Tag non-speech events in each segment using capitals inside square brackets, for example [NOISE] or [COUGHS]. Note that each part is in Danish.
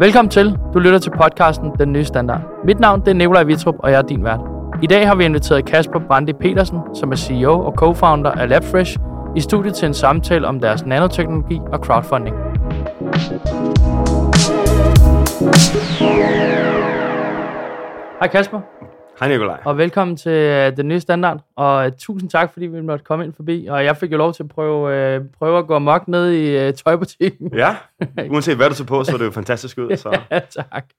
Velkommen til. Du lytter til podcasten Den Nye Standard. Mit navn det er Nikolaj Vitrup, og jeg er din vært. I dag har vi inviteret Kasper Brandy Petersen, som er CEO og co-founder af LabFresh, i studiet til en samtale om deres nanoteknologi og crowdfunding. Hej Kasper, Hej Nikolaj. og velkommen til uh, Den Nye Standard. Og uh, tusind tak, fordi vi måtte komme ind forbi. Og jeg fik jo lov til at prøve, uh, prøve at gå amok ned i tøjbutikken. Ja, [LAUGHS] uanset hvad du tager på, så er det jo fantastisk ud. Så. [LAUGHS] Ja, tak.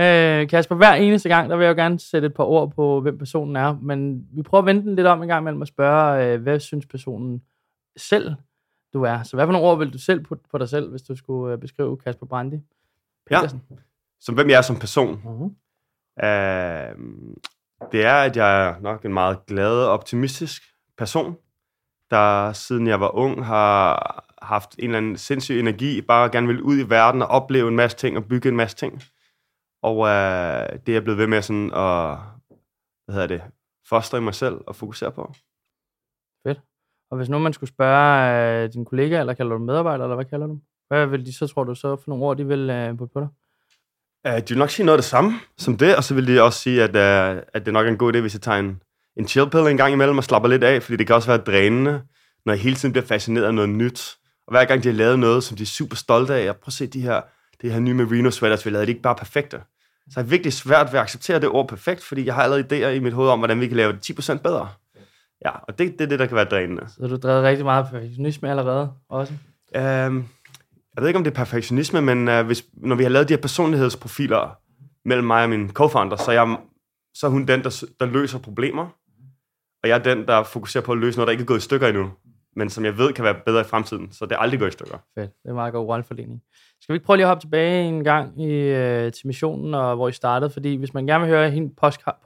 Øh, Kasper, hver eneste gang, der vil jeg jo gerne sætte et par ord på, hvem personen er, men vi prøver at vente lidt om en gang imellem og spørge, øh, hvad synes personen selv, du er? Så hvad for nogle ord vil du selv putte på dig selv, hvis du skulle øh, beskrive Kasper Brandi Ja. Petersen? Som hvem jeg er som person. Mhm. Uh, det er, at jeg er nok en meget glad og optimistisk person, der siden jeg var ung har haft en eller anden sindssyg energi, bare gerne vil ud i verden og opleve en masse ting og bygge en masse ting. Og øh, det er jeg blevet ved med sådan at, hvad hedder det, fostre i mig selv og fokusere på. Fedt. Og hvis nu man skulle spørge øh, din kollega, eller kalder du dem eller hvad kalder du dem? Hvad vil de så, tror du, så for nogle ord, de vil øh, putte på dig? Uh, de vil nok sige noget af det samme som det, og så vil de også sige, at, uh, at det nok er en god idé, hvis jeg tager en, en chill pill en gang imellem og slapper lidt af, fordi det kan også være drænende, når jeg hele tiden bliver fascineret af noget nyt. Og hver gang de har lavet noget, som de er super stolte af, og prøv at se de her, de her nye merino sweaters, vi lavede, de er ikke bare perfekte. Så er det virkelig svært ved at acceptere det ord perfekt, fordi jeg har allerede idéer i mit hoved om, hvordan vi kan lave det 10% bedre. Ja, og det, det er det, der kan være drænende. Så du drevet rigtig meget perfektionisme allerede også? Um, jeg ved ikke, om det er perfektionisme, men uh, hvis, når vi har lavet de her personlighedsprofiler mellem mig og min co-founder, så jeg, så er hun den, der, der løser problemer, og jeg er den, der fokuserer på at løse noget, der ikke er gået i stykker endnu, men som jeg ved kan være bedre i fremtiden, så det aldrig går i stykker. Fedt. Det er en meget god rollefordeling. Skal vi ikke prøve lige at hoppe tilbage en gang i, øh, til missionen, og hvor I startede? Fordi hvis man gerne vil høre en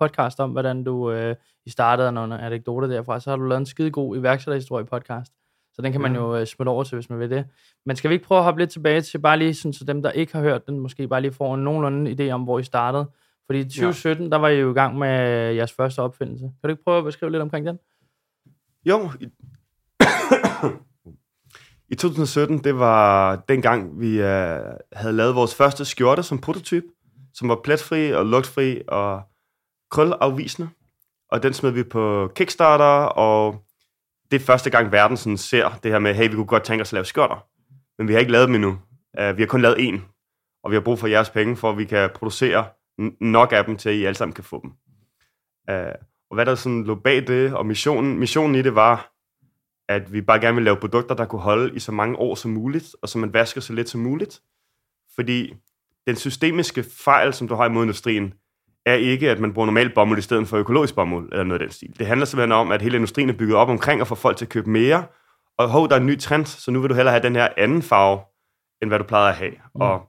podcast om, hvordan du øh, I startede og nogle anekdoter derfra, så har du lavet en skide god iværksætterhistorie podcast. Så den kan man Ja. jo øh, smutte over til, hvis man vil det. Men skal vi ikke prøve at hoppe lidt tilbage til, bare lige sådan, så dem, der ikke har hørt den, måske bare lige får en nogenlunde idé om, hvor I startede? Fordi i 2017, der var I jo i gang med jeres første opfindelse. Kan du ikke prøve at beskrive lidt omkring den? Jo, i, i 2017, det var dengang, vi uh, havde lavet vores første skjorte som prototyp, som var pletfri og lugtfri og krølafvisende. Og den smed vi på Kickstarter, og det er første gang, verden sådan ser det her med, hey, vi kunne godt tænke os at lave skjorter. Men vi har ikke lavet dem endnu. Uh, vi har kun lavet en, og vi har brug for jeres penge, for at vi kan producere n- nok af dem, til at I alle sammen kan få dem. Uh, og hvad der sådan lå bag det, og missionen, missionen i det var, at vi bare gerne ville lave produkter, der kunne holde i så mange år som muligt, og som man vasker så lidt som muligt. Fordi den systemiske fejl, som du har imod industrien, er ikke, at man bruger normal bomuld i stedet for økologisk bomuld, eller noget af den stil. Det handler simpelthen om, at hele industrien er bygget op omkring at få folk til at købe mere, og hov, der er en ny trend, så nu vil du hellere have den her anden farve, end hvad du plejede at have. Mm. Og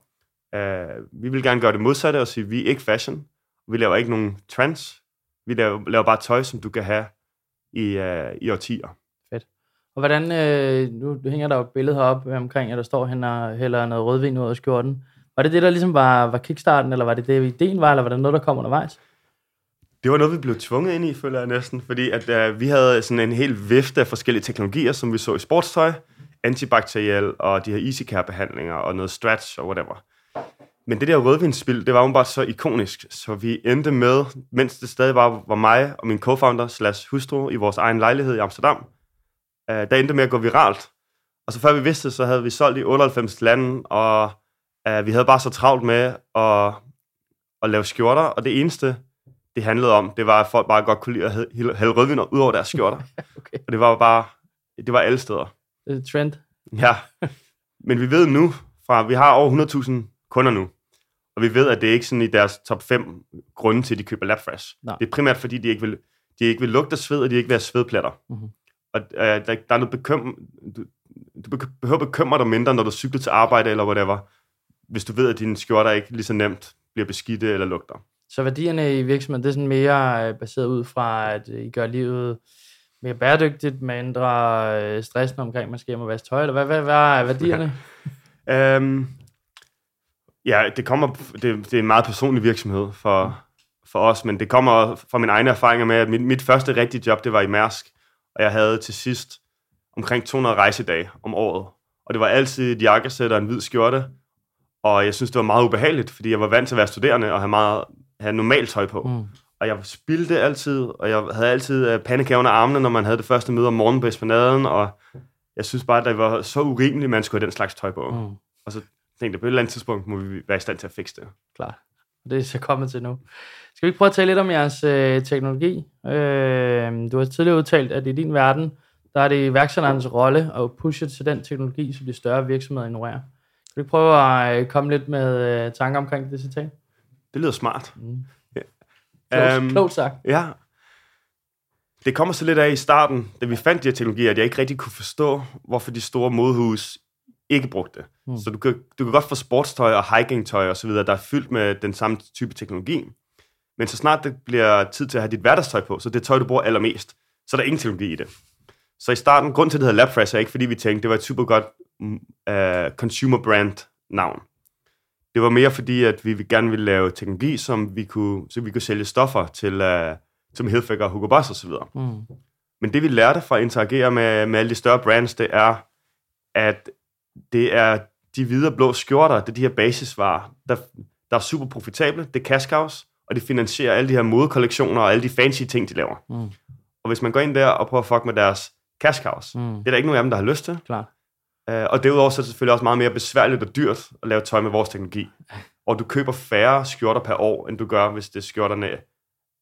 øh, vi vil gerne gøre det modsatte og sige, vi er ikke fashion. Vi laver ikke nogen trends. Vi laver, laver bare tøj, som du kan have i, øh, i årtier. Og hvordan, øh, nu hænger der jo et billede heroppe omkring, at der står hen og hælder noget rødvin ud af skjorten. Var det det, der ligesom var, var kickstarten, eller var det det, ideen var, eller var det noget, der kom undervejs? Det var noget, vi blev tvunget ind i, føler jeg næsten, fordi at, uh, vi havde sådan en hel vifte af forskellige teknologier, som vi så i sportstøj, antibakteriel og de her easy care behandlinger og noget stretch og whatever. Men det der rødvinsspil, det var jo bare så ikonisk, så vi endte med, mens det stadig var, var mig og min co-founder slash hustru i vores egen lejlighed i Amsterdam, uh, der endte med at gå viralt. Og så før vi vidste så havde vi solgt i 98 lande, og uh, vi havde bare så travlt med at, at lave skjorter, og det eneste, det handlede om, det var, at folk bare godt kunne lide at hæ- hælde rødvin ud over deres skjorter. [LAUGHS] Okay. Og det var bare, det var alle steder. Det er trend. Ja, men vi ved nu, fra vi har over 100.000 kunder nu, og vi ved, at det er ikke sådan i deres top 5 grunde til, at de køber LabFresh. Nej. Det er primært, fordi de ikke vil, de ikke vil lugte sved, og de ikke vil have svedpletter. Mhm. Og øh, der, der er noget bekym... Du, du behøver bekymre dig mindre, når du cykler til arbejde eller whatever, hvis du ved, at dine skjorter ikke lige så nemt bliver beskidte eller lugter. Så værdierne i virksomheden, det er sådan mere øh, baseret ud fra, at øh, I gør livet mere bæredygtigt, mindre øh, stressende omkring, man skal hjem og vaske tøj, eller hvad, hvad, hvad er værdierne? [LAUGHS] Um, ja, det kommer, det, det er en meget personlig virksomhed for, for os, men det kommer fra mine egne erfaringer med, at mit, mit første rigtige job, det var i Mærsk, og jeg havde til sidst omkring 200 rejsedage om året. Og det var altid et jakkesæt og en hvid skjorte, Og jeg synes, det var meget ubehageligt, fordi jeg var vant til at være studerende og have, meget, have normalt tøj på. Mm. Og jeg spildte altid, og jeg havde altid uh, pandekager under armene, når man havde det første møde om morgenen på Esplanaden, og jeg synes bare, at det var så urimeligt, at man skulle have den slags tøj på. Mm. Mm. Og så tænkte jeg, på et eller andet tidspunkt må vi være i stand til at fikse det. Klart. Og Det er så kommet til nu. Skal vi ikke prøve at tale lidt om jeres øh, teknologi? Øh, du har tidligere udtalt, at i din verden, der er det iværksætterens rolle at pushe til den teknologi, som de større virksomheder ignorerer. Skal vi ikke prøve at øh, komme lidt med øh, tanker omkring det citat? Det lyder smart. Mm. Ja. Klogt, klogt sagt. Ja. Det kommer så lidt af i starten, da vi fandt de her teknologier, at jeg ikke rigtig kunne forstå, hvorfor de store modehus ikke brugte det. Mm. Så du kan, du kan godt få sportstøj og hikingtøj og så videre, der er fyldt med den samme type teknologi. Men så snart det bliver tid til at have dit hverdagstøj på, så det tøj, du bruger allermest, så er der ingen teknologi i det. Så i starten, grund til, at det hedder LabFresh, er ikke fordi, vi tænkte, det var et super godt uh, consumer brand navn. Det var mere fordi, at vi gerne ville lave teknologi, som vi kunne, så vi kunne sælge stoffer til, uh, som Hilfiger, Hugo Boss videre. Mm. Men det vi lærte fra at interagere med, med alle de større brands, det er, at det er de hvide og blå skjorter, det er de her basisvarer, der, der er super profitable, det er cash cows, og det finansierer alle de her modekollektioner og alle de fancy ting, de laver. Mm. Og hvis man går ind der og prøver at fuck med deres cash cows, Mm. det er der ikke nogen af dem, der har lyst til. Klart. Uh, og derudover så er det selvfølgelig også meget mere besværligt og dyrt at lave tøj med vores teknologi. Og du køber færre skjorter per år, end du gør, hvis det skjorterne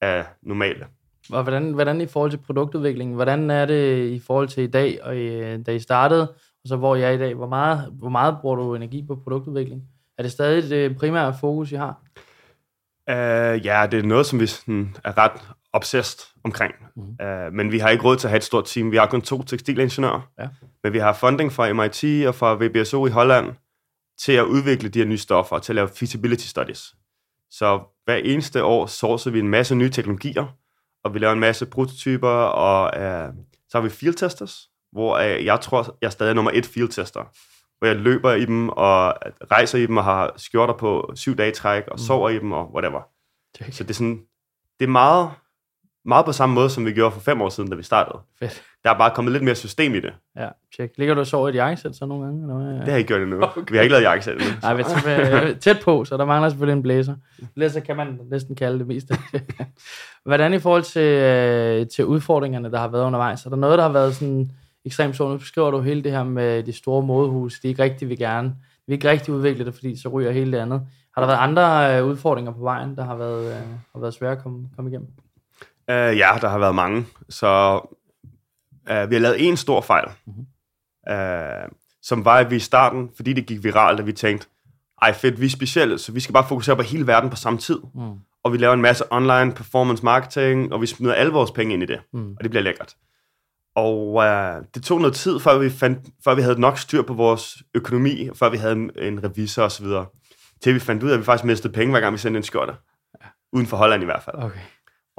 er normale. Og hvordan, hvordan i forhold til produktudvikling, hvordan er det i forhold til i dag, og i, da I startede, og så hvor jeg er i dag, hvor meget, hvor meget bruger du energi på produktudvikling? Er det stadig det primære fokus, I har? Uh, ja, det er noget, som vi sådan, er ret obsessed omkring. Mhm. Mm. Uh, men vi har ikke råd til at have et stort team. Vi har kun to tekstilingeniører. Ja. Men vi har funding fra MIT og fra VBSO i Holland til at udvikle de her nye stoffer og til at lave feasibility studies. Så hver eneste år sourcer vi en masse nye teknologier, og vi laver en masse prototyper, og uh, så har vi field testers, hvor uh, jeg tror, jeg er stadig nummer et field tester. Hvor jeg løber i dem, og rejser i dem, og har skjorter på syv dage træk, og Mm. sover i dem, og whatever. Check. Så det er sådan, det er meget, meget på samme måde, som vi gjorde for fem år siden, da vi startede. Fedt. Der er bare kommet lidt mere system i det. Ja, check. Ligger du og sover i et jakkesæt så nogle gange? Eller hvad? Det har jeg ikke gjort endnu. Okay. Vi har ikke lavet jakkesæt endnu. Nej, men så- tæt på, så der mangler selvfølgelig en blæser. Blæser kan man næsten kalde det meste. [LAUGHS] Hvordan i forhold til, øh, til udfordringerne, der har været undervejs? Er der noget, der har været sådan ekstremt stort? Nu beskriver du hele det her med de store modehus. De ikke rigtig vil gerne. Vil ikke rigtig udvikle det, fordi så ryger hele det andet. Har der været andre øh, udfordringer på vejen, der har været, øh, har været svære at komme, komme igennem? Uh, ja, der har været mange. Så uh, vi har lavet en stor fejl, Mhm. uh, som var, at vi i starten, fordi det gik viralt, at vi tænkte, ej fedt, vi er specielle, så vi skal bare fokusere på hele verden på samme tid. Mm. Og vi laver en masse online performance marketing, og vi smider alle vores penge ind i det. Mm. og det bliver lækkert. Og uh, det tog noget tid, før vi, fandt, før vi havde nok styr på vores økonomi, før vi havde en, en revisor osv., til vi fandt ud af, at vi faktisk mistede penge, hver gang vi sendte en skjorte. Ja. Uden for Holland i hvert fald. Okay.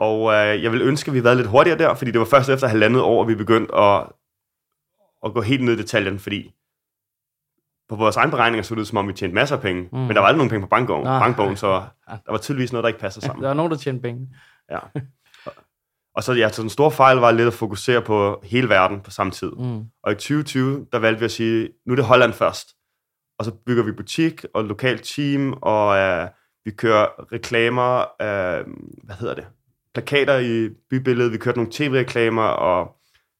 Og uh, jeg vil ønske, at vi havde været lidt hurtigere der, fordi det var først efter halvandet år, at vi begyndte at, at gå helt ned i detaljen, fordi på vores egen beregninger så det ud, som om vi tjente masser af penge, mm. men der var aldrig nogen penge på bankbogen, Nå. bankbogen så der var tydeligvis noget, der ikke passede sammen. Der er nogen, der tjener penge. Ja. Og så, ja, så den store fejl var lidt at fokusere på hele verden på samme tid. Mm. Og i 2020, der valgte vi at sige, nu er det Holland først. Og så bygger vi butik og lokalt team, og øh, vi kører reklamer, øh, hvad hedder det, plakater i bybilledet, vi kørte nogle tv-reklamer, og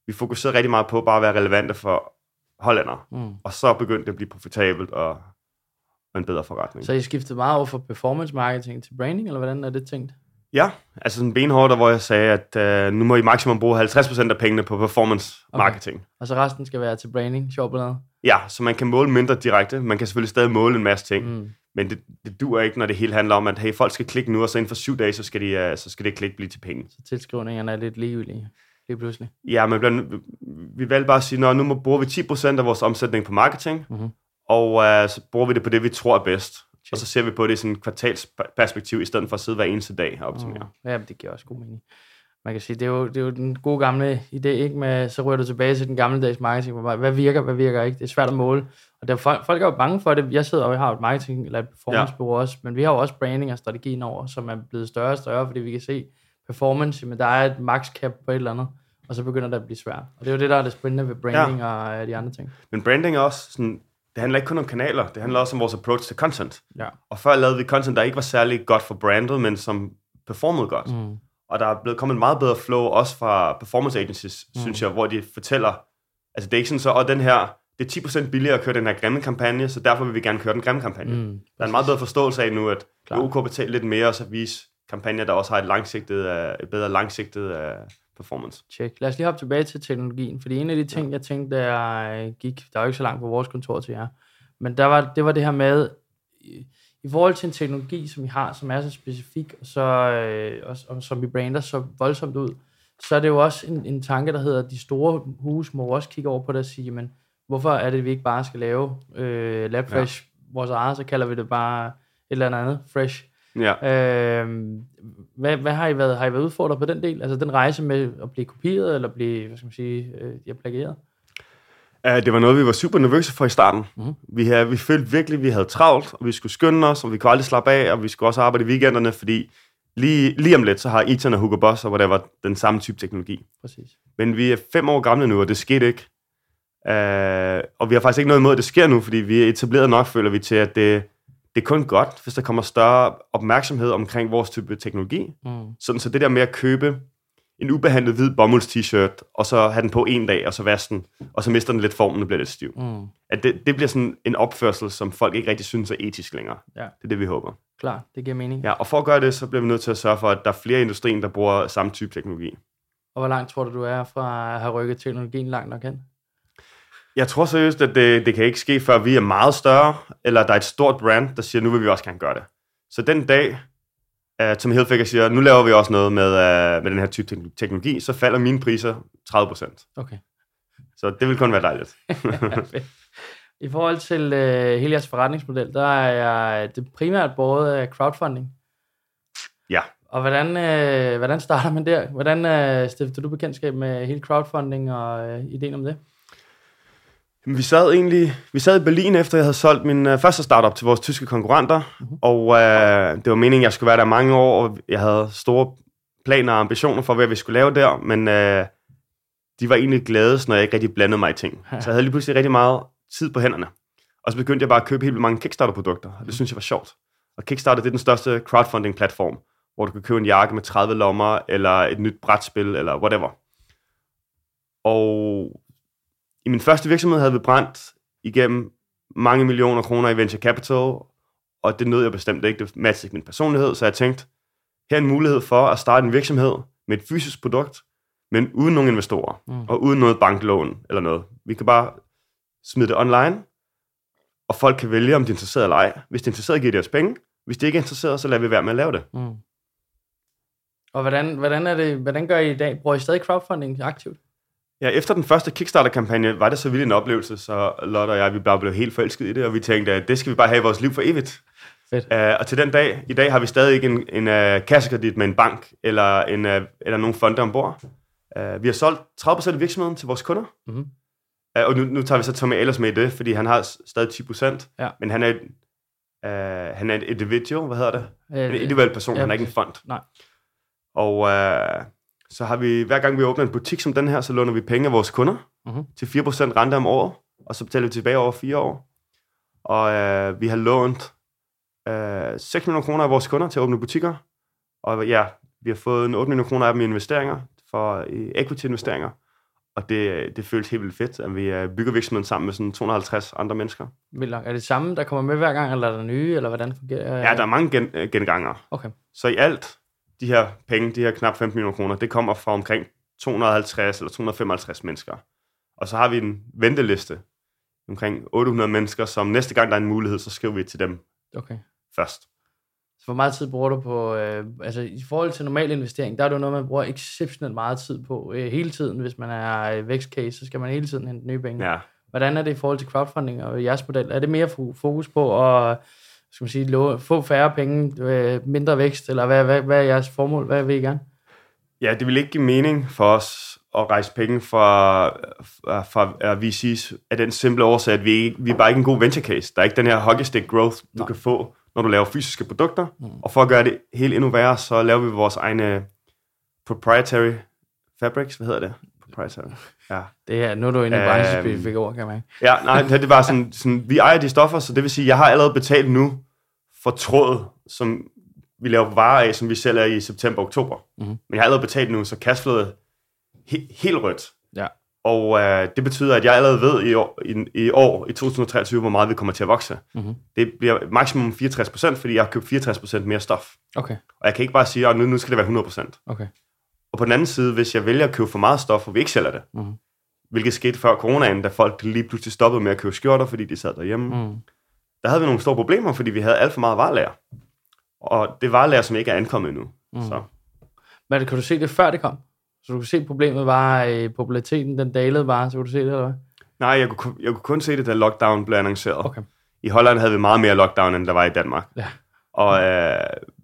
vi fokuserede rigtig meget på bare at være relevante for hollandere. Mm. Og så begyndte det at blive profitabelt og, og en bedre forretning. Så I skiftede meget over fra performance marketing til branding, eller hvordan er det tænkt? Ja, altså sådan benhårdt, hvor jeg sagde, at øh, nu må I maksimum bruge 50% af pengene på performance marketing. Okay. Og så resten skal være til branding, sjov. Ja, så man kan måle mindre direkte. Man kan selvfølgelig stadig måle en masse ting. Mm. Men det, det duer ikke, når det hele handler om, at hey, folk skal klikke nu, og så inden for syv dage, så skal, de, uh, så skal det klik blive til penge. Så tilskrivningerne er lidt ligegyldige lige pludselig. Ja, men blandt, vi valgte bare at sige, at nu må, bruger vi 10% af vores omsætning på marketing, Mhm. og uh, så bruger vi det på det, vi tror er bedst. Check. Og så ser vi på det i sådan et kvartalsperspektiv, i stedet for at sidde hver eneste dag og optimere. Mm. Ja, men det giver også god mening. Man kan sige, det er jo, det er jo den gode gamle idé, ikke? Med, så ryger du tilbage til den gamle dags marketing. Hvad virker, hvad virker ikke? Det er svært at måle. Og der, folk, folk er jo bange for det. Jeg sidder og jeg har et marketing eller et performancebureau ja. også, men vi har jo også branding og strategien over, som er blevet større og større, fordi vi kan se performance, men der er et max cap på et eller andet, og så begynder det at blive svært. Og det er jo det, der er det spændende ved branding ja. og øh, de andre ting. Men branding er også sådan, det handler ikke kun om kanaler, det handler også om vores approach til content. Ja. Og før lavede vi content, der ikke var særlig godt for brandet, men som performede godt. Mm. Og der er blevet kommet en meget bedre flow, også fra performance agencies, mm. synes jeg, hvor de fortæller, altså det er ikke sådan så, og den her, det er 10% billigere at køre den her grimme kampagne, så derfor vil vi gerne køre den grimme kampagne. Mm. Der er en meget bedre forståelse af nu, at Klart. OK betaler lidt mere, og så vise kampagner, der også har et, langsigtet, øh, et bedre langsigtet uh, performance. Check. Lad os lige hoppe tilbage til teknologien, fordi en af de ting, ja. jeg tænkte, da jeg gik, der er jo ikke så langt på vores kontor til jer, men der var, det var det her med, i, forhold til en teknologi, som I har, som er så specifik, og, så, øh, og, og som vi brander så voldsomt ud, så er det jo også en, en tanke, der hedder, at de store huse må også kigge over på det og sige, men hvorfor er det, at vi ikke bare skal lave øh, LabFresh, ja. vores eget, så kalder vi det bare et eller andet Fresh. Ja. Øh, hvad, hvad har I været? Har I været udfordret på den del? Altså den rejse med at blive kopieret, eller blive, hvad skal man sige, øh, ja, plagieret? Uh, det var noget, vi var super nervøse for i starten. Mhm. Vi, havde, vi følte virkelig, at vi havde travlt, og vi skulle skynde os, og vi kunne aldrig slappe af, og vi skulle også arbejde i weekenderne, fordi lige, lige om lidt, så har Ethan og Hugo Boss, og hvor der var den samme type teknologi. Præcis. Men vi er fem år gamle nu, og det skete ikke. Uh, og vi har faktisk ikke noget imod, at det sker nu, fordi vi er etableret nok, føler vi til, at det, det er kun godt, hvis der kommer større opmærksomhed omkring vores type teknologi. Mm. Sådan, så det der med at købe en ubehandlet hvid bomulds t-shirt, og så have den på en dag, og så vaske den, og så mister den lidt formen og bliver lidt stiv. Mm. At det, det bliver sådan en opførsel, som folk ikke rigtig synes er etisk længere. Ja. Det er det, vi håber. Klar, det giver mening. Ja, og for at gøre det, så bliver vi nødt til at sørge for, at der er flere i industrien, der bruger samme type teknologi. Og hvor langt tror du, du er fra at have rykket teknologien langt nok hen? Jeg tror seriøst, at det, det kan ikke ske, før vi er meget større, eller der er et stort brand, der siger, nu vil vi også gerne gøre det. Så den dag, uh, Tom Hilfiger siger, nu laver vi også noget med, uh, med den her type tekno- teknologi, så falder mine priser 30%. Okay. Så det vil kun være dejligt. [LAUGHS] I forhold til øh, hele jeres forretningsmodel, der er det primært båret af crowdfunding. Ja. Og hvordan, øh, hvordan starter man der? Hvordan øh, stifter du bekendtskab med hele crowdfunding og øh, ideen om det? Jamen, Vi sad egentlig vi sad i Berlin, efter jeg havde solgt min uh, første startup til vores tyske konkurrenter, mm-hmm. og uh, det var meningen, at jeg skulle være der mange år, og jeg havde store planer og ambitioner for, hvad vi skulle lave der, men uh, de var egentlig glade, når jeg ikke rigtig blandede mig i ting. [LAUGHS] Så jeg havde lige pludselig rigtig meget tid på hænderne. Og så begyndte jeg bare at købe helt vildt mange Kickstarter-produkter, og det synes jeg var sjovt. Og Kickstarter det er den største crowdfunding-platform, hvor du kan købe en jakke med 30 lommer, eller et nyt brætspil, eller whatever. Og i min første virksomhed havde vi brændt igennem mange millioner kroner i venture capital, og det nød jeg bestemt ikke. Det matchede ikke min personlighed, så jeg tænkte, her er en mulighed for at starte en virksomhed med et fysisk produkt, men uden nogen investorer, Mm. og uden noget banklån eller noget. Vi kan bare smide det online, og folk kan vælge, om de er interesseret eller ej. Hvis de er interesseret, giver de os penge. Hvis de ikke er interesseret, så lader vi være med at lave det. Mm. Og hvordan, hvordan, er det, hvordan gør I i dag? Bruger I stadig crowdfunding aktivt? Ja, efter den første Kickstarter-kampagne var det så vild en oplevelse, så Lotte og jeg, vi bare blev helt forelsket i det, og vi tænkte, at det skal vi bare have i vores liv for evigt. Fedt. Uh, og til den dag, i dag har vi stadig ikke en, en uh, kassekredit med en bank, eller, en, uh, eller nogen fonde ombord. Uh, vi har solgt 30% af virksomheden til vores kunder, Mhm. uh, og nu, nu tager vi så Tommy Ellers med i det, fordi han har stadig 10%, Ja. men han er, et, uh, han er et individual, hvad hedder det? Øh, En individuel person, ja, han er ikke en fond. Nej. Og uh, så har vi, hver gang vi åbner en butik som den her, så låner vi penge af vores kunder Mhm. til 4% rente om året, og så betaler vi tilbage over fire år. Og uh, vi har lånt uh, 6 millioner kroner af vores kunder til at åbne butikker. Og ja, vi har fået en 8 millioner kroner af dem i investeringer, for equity-investeringer. Og det, det føles helt vildt fedt, at vi uh, bygger virksomheden sammen med sådan 250 andre mennesker. Vildt. Er det samme, der kommer med hver gang, eller er der nye, eller hvordan fungerer Ja, der er mange gen, øh, genganger. Okay. Så i alt, de her penge, de her knap 15 millioner kroner, det kommer fra omkring 250 eller 255 mennesker. Og så har vi en venteliste omkring 800 mennesker, som næste gang der er en mulighed, så skriver vi til dem Okay. først. Så hvor meget tid bruger du på, øh, altså i forhold til normal investering, der er det jo noget, man bruger exceptionelt meget tid på øh, hele tiden. Hvis man er øh, vækstcase, så skal man hele tiden hente nye penge. Ja. Hvordan er det i forhold til crowdfunding og jeres model? Er det mere fo- fokus på at skal man sige, få færre penge, øh, mindre vækst, eller hvad, hvad, hvad er jeres formål? Hvad vil I gerne? ja, det vil ikke give mening for os at rejse penge fra, fra, fra VC's af den simple årsag, at vi, ikke, vi er bare ikke en god venture case. Der er ikke den her hockey stick growth, du Nej. kan få, når du laver fysiske produkter. Mm. Og for at gøre det helt endnu værre, så laver vi vores egne proprietary fabrics, hvad hedder det? Price. Ja. Det er, nu er du inde i Øhm. branchespecifikke ord, kan man ikke? Ja, nej, det, var sådan, sådan, vi ejer de stoffer, så det vil sige, jeg har allerede betalt nu for tråd, som vi laver varer af, som vi sælger i september og oktober. Mhm. Men jeg har allerede betalt nu, så cashflowet he, helt rødt. Ja. Og øh, det betyder, at jeg allerede ved i år, i, i år, i 2023, hvor meget vi kommer til at vokse. Mhm. Det bliver maksimum 64%, fordi jeg har købt 64% mere stof. Okay, Og jeg kan ikke bare sige, at nu, nu skal det være 100%. okay. Og på den anden side, hvis jeg vælger at købe for meget stof, og vi ikke sælger det, Mhm. hvilket skete før coronaen, da folk lige pludselig stoppede med at købe skjorter, fordi de sad derhjemme, Mm. der havde vi nogle store problemer, fordi vi havde alt for meget varelager. Og det varelager, som ikke er ankommet endnu. Mm. Mm. Så. Men kan du se det, før det kom? Så du kunne se, at problemet var, at populariteten den dalede bare, så kunne du se det, eller hvad? Nej, jeg kunne, kun- jeg kunne kun se det, da lockdown blev annonceret. Okay. I Holland havde vi meget mere lockdown, end der var i Danmark. Ja. Og øh,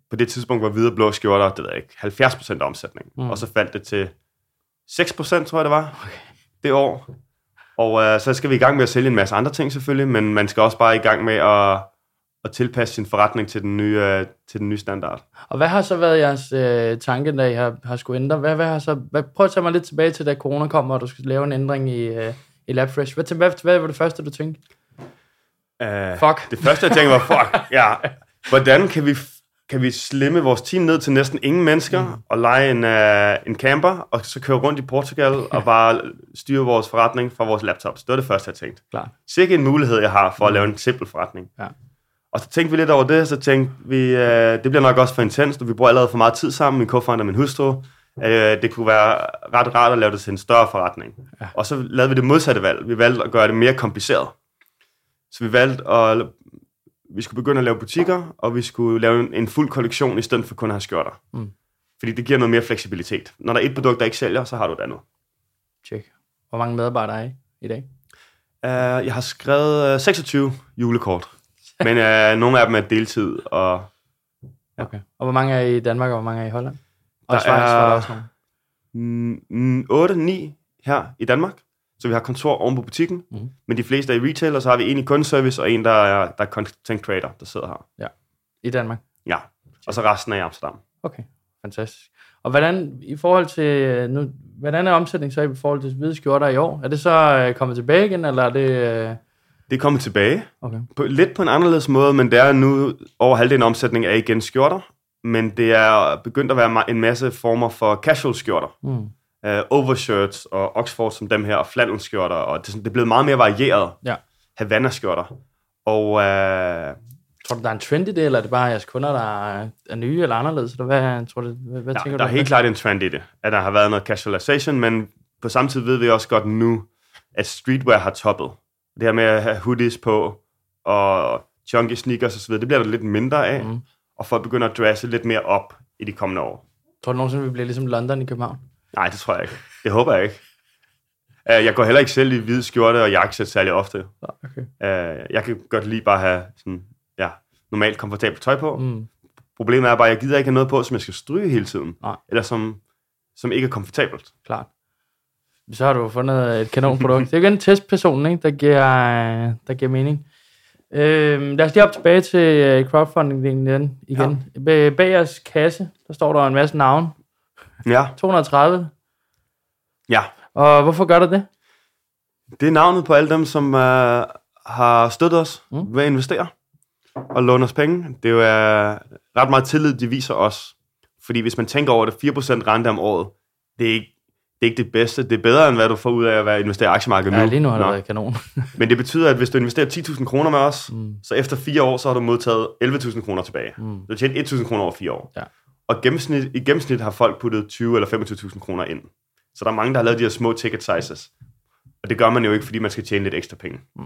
på det tidspunkt var hvide og blå skjorter, det ved jeg ikke, 70% omsætning. Mm. Mm. Og så faldt det til 6%, tror jeg det var, okay. det år. Og øh, så skal vi i gang med at sælge en masse andre ting selvfølgelig, men man skal også bare i gang med at, at tilpasse sin forretning til den nye, øh, til den nye standard. Og hvad har så været jeres øh, tanke, da I har, har skulle ændre? Hvad, hvad har så, hvad, prøv at tage mig lidt tilbage til, da corona kom, og du skulle lave en ændring i, øh, i LabFresh. Hvad, hvad, hvad var det første, du tænkte? Uh, Fuck. Det første, jeg tænkte var, fuck, ja, [LAUGHS] hvordan kan vi, kan vi slimme vores team ned til næsten ingen mennesker, mm. og lege en, uh, en camper, og så køre rundt i Portugal, [LAUGHS] og bare styre vores forretning fra vores laptops. Det var det første, jeg tænkte. Klart. Sikke en mulighed, jeg har for at lave en simpel forretning. Ja. Og så tænkte vi lidt over det, så tænkte vi, uh, det bliver nok også for intenst, og vi bruger allerede for meget tid sammen, min co-founder og min hustru. Uh, det kunne være ret rart at lave det til en større forretning. Ja. Og så lavede vi det modsatte valg. Vi valgte at gøre det mere kompliceret. Så vi valgte at vi skulle begynde at lave butikker, og vi skulle lave en, en fuld kollektion, i stedet for kun at have skørter. Mm. Fordi det giver noget mere fleksibilitet. Når der er et produkt, der ikke sælger, så har du et andet. Tjek. Hvor mange medarbejdere er I i dag? Uh, jeg har skrevet uh, 26 julekort, [LAUGHS] men uh, nogle af dem er deltid, og Ja. Okay. Og hvor mange er I i Danmark, og hvor mange er I i Holland? Og Der Schweiz er- også nogle. mm, 8-9 her i Danmark. Så vi har kontor oven på butikken, mm. men de fleste er i retail, og så har vi en i kundeservice, og en, der er, der er content creator, der sidder her. I Danmark? Ja, og så resten er i Amsterdam. Okay, fantastisk. Og hvordan, i forhold til, nu, hvordan er omsætningen så i forhold til hvide skjorter i år? Er det så øh, kommet tilbage igen, eller er det... Øh, Det er kommet tilbage, okay, på, lidt på en anderledes måde, men det er nu over halvdelen af omsætningen er igen skjorter, men det er begyndt at være en masse former for casual skjorter. mm. Uh, overshirts og Oxford som dem her, og flannelskjorter, og det, er sådan- det er blevet meget mere varieret. Ja. Havana-skjorter. Og uh, Tror du, der er en trend i det, eller er det bare jeres kunder, der er, nye eller anderledes? Eller hvad, tror du, hvad, hvad der, tænker der du? er helt klart en trend i det, at der har været noget casualization, men på samme tid ved vi også godt nu, at streetwear har toppet. Det her med at have hoodies på, og chunky sneakers osv., det bliver der lidt mindre af, mm. og folk begynder at dresse lidt mere op i de kommende år. Tror du nogensinde, vi bliver ligesom London i København? Nej, det tror jeg ikke. Det håber jeg ikke. Uh, jeg går heller ikke selv i hvide skjorte og jakkesæt særlig ofte. Okay. Uh, jeg kan godt lige bare have sådan, ja, normalt komfortabelt tøj på. Mm. Problemet er bare, at jeg gider ikke have noget på, som jeg skal stryge hele tiden. Nej. Eller som, som ikke er komfortabelt. Klart. Så har du fundet et kanonprodukt. det er jo igen testpersonen, ikke, der, giver, der giver mening. Øhm, lad os lige op tilbage til øh, crowdfunding igen. igen. Ja. Bag jeres kasse, der står der en masse navne. Ja, 230. ja. Og hvorfor gør du det? Det er navnet på alle dem, som uh, har støttet os Mm. ved at investere og låne os penge. Det er jo uh, ret meget tillid, de viser os. Fordi hvis man tænker over det, 4% rente om året, det er, ikke, det er ikke det bedste. Det er bedre, end hvad du får ud af at være investeret i aktiemarkedet Ja, nu. lige nu har det Nå. været kanon. [LAUGHS] Men det betyder, at hvis du investerer 10.000 kroner med os, Mm. så efter fire år, så har du modtaget 11.000 kroner tilbage. Mm. Du har tjent 1.000 kroner over fire år. Ja. Og gennemsnit, i gennemsnit har folk puttet 20 eller 25.000 kroner ind. Så der er mange, der har lavet de her små ticket sizes. Og det gør man jo ikke, fordi man skal tjene lidt ekstra penge. Mm.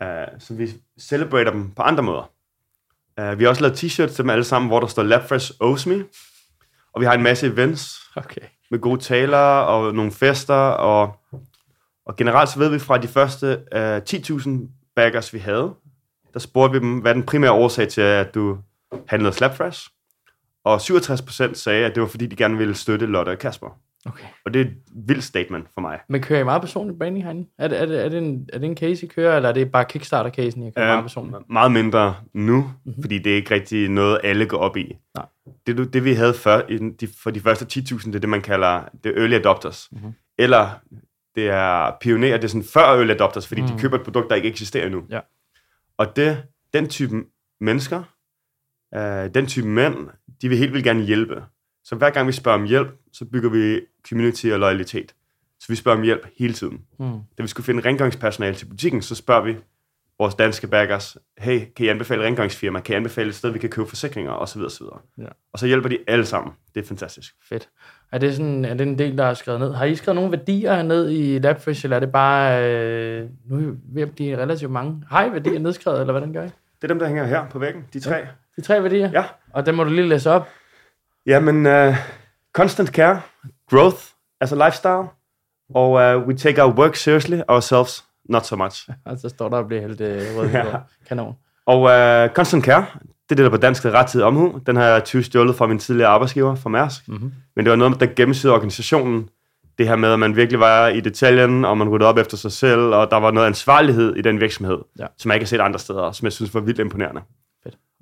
Uh, så vi celebrater dem på andre måder. Uh, vi har også lavet t-shirts til dem alle sammen, hvor der står LabFresh Owes Me. Og vi har en masse events Okay. med gode taler og nogle fester. Og, og generelt så ved vi fra de første uh, 10.000 baggers, vi havde, der spurgte vi dem, hvad er den primære årsag til, at du handlede Slapfresh? Og 67% sagde, at det var fordi, de gerne ville støtte Lotte og Kasper. okay. Og det er et vildt statement for mig. Men kører I meget personlig branding herinde? Er det, er det, er det, en, er det en case, I kører, eller er det bare Kickstarter-casen, I kører Øh, meget personligt? Meget mindre nu, Mhm. mm-hmm. fordi det er ikke rigtig noget, alle går op i. Nej. Det, det vi havde før, de, for de første 10.000, det er det, man kalder det early adopters. Mhm. Mm-hmm. eller det er pionerer, det er sådan før early adopters, fordi mm. de Mm. køber et produkt, der ikke eksisterer endnu. Ja. Og det, den type mennesker, øh, den type mænd, de vil helt vildt gerne hjælpe. Så hver gang vi spørger om hjælp, så bygger vi community og loyalitet. Så vi spørger om hjælp hele tiden. Mm. Da vi skulle finde rengøringspersonale til butikken, så spørger vi vores danske baggers, hey, kan I anbefale rengøringsfirma? Kan I anbefale et sted, vi kan købe forsikringer? Og så videre, så videre. Ja. Og så hjælper de alle sammen. Det er fantastisk. Fedt. Er det, sådan, er det en del, der er skrevet ned? Har I skrevet nogle værdier ned i Labfish, eller er det bare... Øh, nu er vi ved at blive relativt mange. Har I værdier nedskrevet, eller hvordan gør I? Det er dem, der hænger her på væggen, de tre. De tre værdier? Ja. Og dem må du lige læse op. Jamen, uh, constant care, growth as a lifestyle, og uh, we take our work seriously, ourselves not so much. [LAUGHS] Og så står der og bliver helt øh, rød Ja. kanon. Og uh, constant care, det er det, der på dansk hedder rettidig omhu. Den har jeg 20 stjålet fra min tidligere arbejdsgiver, fra Mærsk. Mm-hmm. Men det var noget, der gennemsyrede organisationen. Det her med, at man virkelig var i detaljen, og man ryddede op efter sig selv, og der var noget ansvarlighed i den virksomhed, Ja. som jeg ikke har set andre steder, og som jeg synes var vildt imponerende.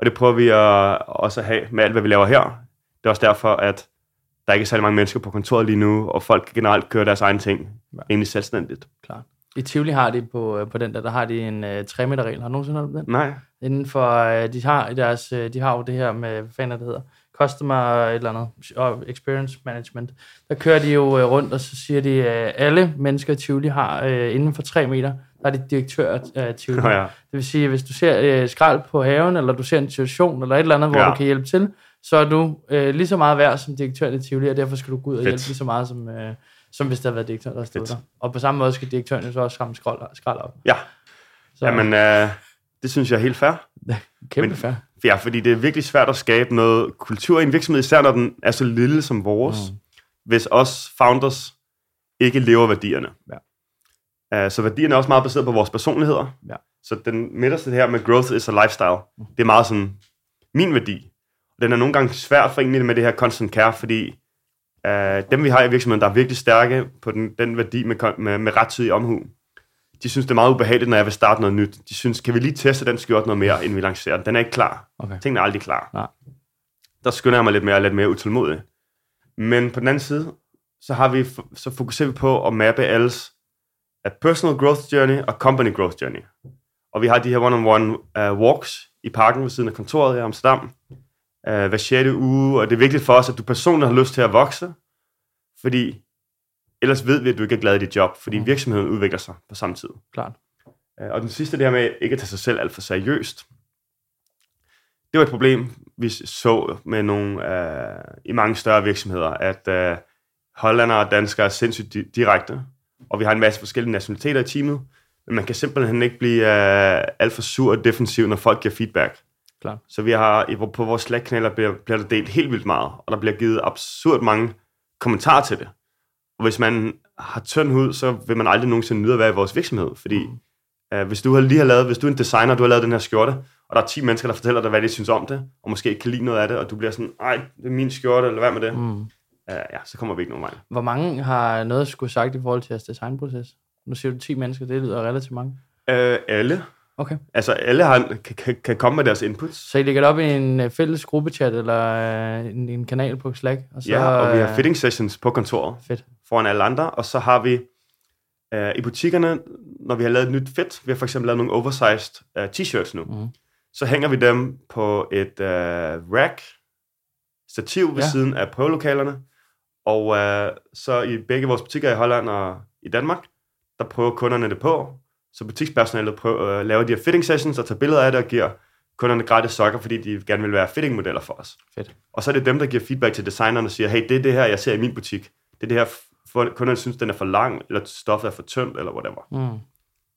Og det prøver vi at, også at have med alt, hvad vi laver her. Det er også derfor, at der ikke er særlig mange mennesker på kontoret lige nu, og folk generelt kører deres egen ting Ja. rimelig selvstændigt. Klart. I Tivoli har de på, øh, på den der, der har de en øh, 3 meter regel. Har du nogensinde hørt om den? Nej. Inden for, øh, de har deres, øh, de har jo det her med, hvad fanden det hedder, customer et eller andet, og experience management. Der kører de jo øh, rundt, og så siger de, at alle mennesker i Tivoli har øh, inden for 3 meter, der er de direktør af Tivoli. Nå ja. Det vil sige, at hvis du ser øh, skrald på haven, eller du ser en situation, eller et eller andet, hvor Ja. du kan hjælpe til, så er du øh, lige så meget værd som direktør i Tivoli, og derfor skal du gå ud og Fedt. hjælpe lige så meget, som, øh, som hvis der havde været direktør, der stod der. Og på samme måde skal direktøren jo så også samle skrald, skrald op. Ja, Så Jamen, øh, det synes jeg er helt fair. kæmpe men- fair. Ja, fordi det er virkelig svært at skabe noget kultur i en virksomhed, især når den er så lille som vores, mm. hvis os founders ikke lever værdierne. Ja. Uh, så værdierne er også meget baseret på vores personligheder. Ja. Så den midterste her med growth is a lifestyle, det er meget sådan min værdi. Den er nogle gange svært for egentlig med det her constant care, fordi uh, dem vi har i virksomheden, der er virkelig stærke på den, den værdi med, med, med rettidig omhu, de synes, det er meget ubehageligt, når jeg vil starte noget nyt. De synes, kan vi lige teste den skjorte noget mere, inden vi lancerer den? Den er ikke klar. Okay. Tingene er aldrig klar. Nej. Der skynder jeg mig lidt mere og lidt mere utålmodig. Men på den anden side, så, har vi, så fokuserer vi på at mappe alles uh, personal growth journey og company growth journey. Og vi har de her one-on-one uh, walks i parken ved siden af kontoret i Amsterdam. Uh, hver 6. uge, og det er vigtigt for os, at du personligt har lyst til at vokse, fordi ellers ved vi, at du ikke er glad i dit job, fordi Mm. virksomheden udvikler sig på samme tid. Klart. Øh, Og den sidste, det her med ikke at tage sig selv alt for seriøst. Det var et problem, vi så med nogle øh, i mange større virksomheder, at øh, hollandere og danskere er sindssygt di- direkte, og vi har en masse forskellige nationaliteter i teamet, men man kan simpelthen ikke blive øh, alt for sur og defensiv, når folk giver feedback. Klart. Så vi har på vores Slack-kanaler bliver, bliver der delt helt vildt meget, og der bliver givet absurd mange kommentarer til det. Og hvis man har tynd hud, så vil man aldrig nogensinde nyde at være i vores virksomhed, fordi Mm. uh, hvis du har lige har lavet, hvis du er en designer, du har lavet den her skjorte, og der er 10 mennesker, der fortæller dig, hvad de synes om det, og måske ikke kan lide noget af det, og du bliver sådan, ej, det er min skjorte, eller hvad med det? Mm. Uh, ja, så kommer vi ikke nogen vej. Hvor mange har noget skulle sagt i forhold til jeres designproces? Nu siger du 10 mennesker, det lyder relativt mange. Uh, alle. Okay. Altså, alle har, kan, kan, kan komme med deres inputs. Så I lægger det op i en øh, fælles gruppechat, eller øh, en, en kanal på Slack? Og så, Ja, og vi har øh, fitting sessions på kontoret Fedt. foran alle andre, og så har vi uh, i butikkerne, når vi har lavet et nyt fit, vi har for eksempel lavet nogle oversized uh, t-shirts nu, Mm. så hænger vi dem på et uh, rack, stativ ved ja. siden af prøvelokalerne, og uh, så i begge vores butikker i Holland og i Danmark, der prøver kunderne det på, så butikspersonalet prøver, uh, laver de her fitting sessions og tager billeder af det og giver kunderne gratis sokker, fordi de gerne vil være fittingmodeller for os. Fedt. Og så er det dem, der giver feedback til designerne og siger, hey, det er det her, jeg ser i min butik. Det er det her, kunderne synes, den er for lang, eller stoffet er for tyndt, eller whatever. Mm.